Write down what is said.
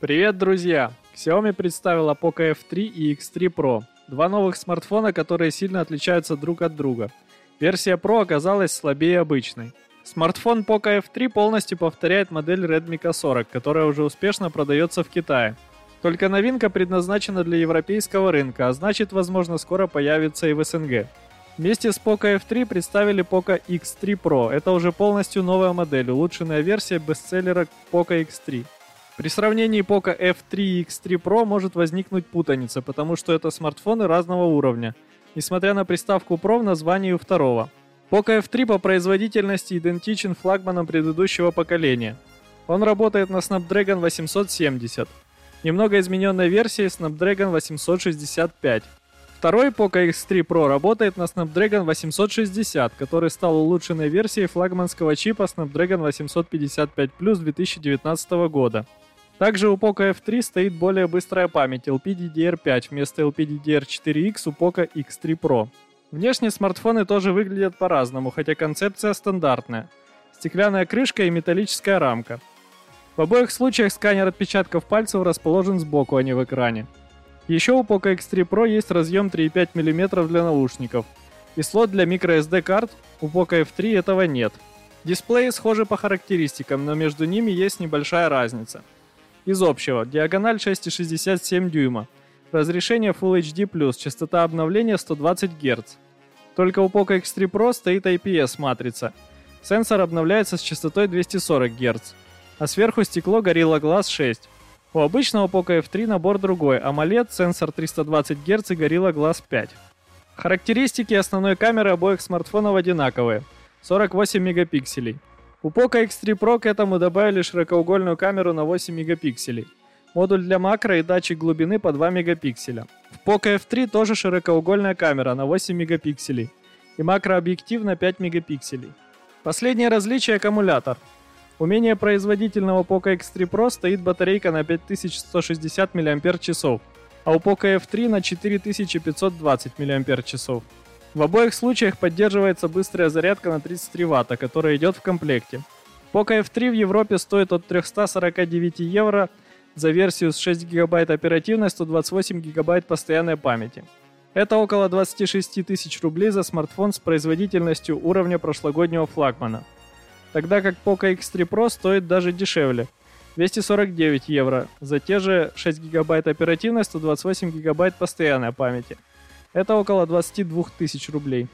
Привет, друзья! Xiaomi представила Poco F3 и X3 Pro. Два новых смартфона, которые сильно отличаются друг от друга. Версия Pro оказалась слабее обычной. Смартфон Poco F3 полностью повторяет модель Redmi K40, которая уже успешно продается в Китае. Только новинка предназначена для европейского рынка, а значит, возможно, скоро появится и в СНГ. Вместе с Poco F3 представили Poco X3 Pro. Это уже полностью новая модель, улучшенная версия бестселлера Poco X3. При сравнении Poco F3 и X3 Pro может возникнуть путаница, потому что это смартфоны разного уровня, несмотря на приставку Pro в названии у второго. Poco F3 по производительности идентичен флагманам предыдущего поколения. Он работает на Snapdragon 870, немного измененной версии Snapdragon 865. Второй Poco X3 Pro работает на Snapdragon 860, который стал улучшенной версией флагманского чипа Snapdragon 855 Plus 2019 года. Также у Poco F3 стоит более быстрая память LPDDR5 вместо LPDDR4X у Poco X3 Pro. Внешне смартфоны тоже выглядят по-разному, хотя концепция стандартная. Стеклянная крышка и металлическая рамка. В обоих случаях сканер отпечатков пальцев расположен сбоку, а не в экране. Еще у Poco X3 Pro есть разъем 3,5 мм для наушников. И слот для microSD карт у Poco F3 этого нет. Дисплеи схожи по характеристикам, но между ними есть небольшая разница – из общего. Диагональ 6,67 дюйма. Разрешение Full HD+, частота обновления 120 Гц. Только у Poco X3 Pro стоит IPS-матрица. Сенсор обновляется с частотой 240 Гц. А сверху стекло Gorilla Glass 6. У обычного Poco F3 набор другой. AMOLED, сенсор 320 Гц и Gorilla Glass 5. Характеристики основной камеры обоих смартфонов одинаковые. 48 мегапикселей. У Poco X3 Pro к этому добавили широкоугольную камеру на 8 мегапикселей, модуль для макро и датчик глубины по 2 мегапикселя. В Poco F3 тоже широкоугольная камера на 8 мегапикселей и макрообъектив на 5 мегапикселей. Последнее различие – аккумулятор. У менее производительного Poco X3 Pro стоит батарейка на 5160 мАч, а у Poco F3 на 4520 мАч. В обоих случаях поддерживается быстрая зарядка на 33 Вт, которая идет в комплекте. Poco F3 в Европе стоит от 349 евро за версию с 6 ГБ оперативной, 128 ГБ постоянной памяти. Это около 26 тысяч рублей за смартфон с производительностью уровня прошлогоднего флагмана. Тогда как Poco X3 Pro стоит даже дешевле – 249 евро за те же 6 ГБ оперативной, 128 ГБ постоянной памяти – это около 22 тысяч рублей.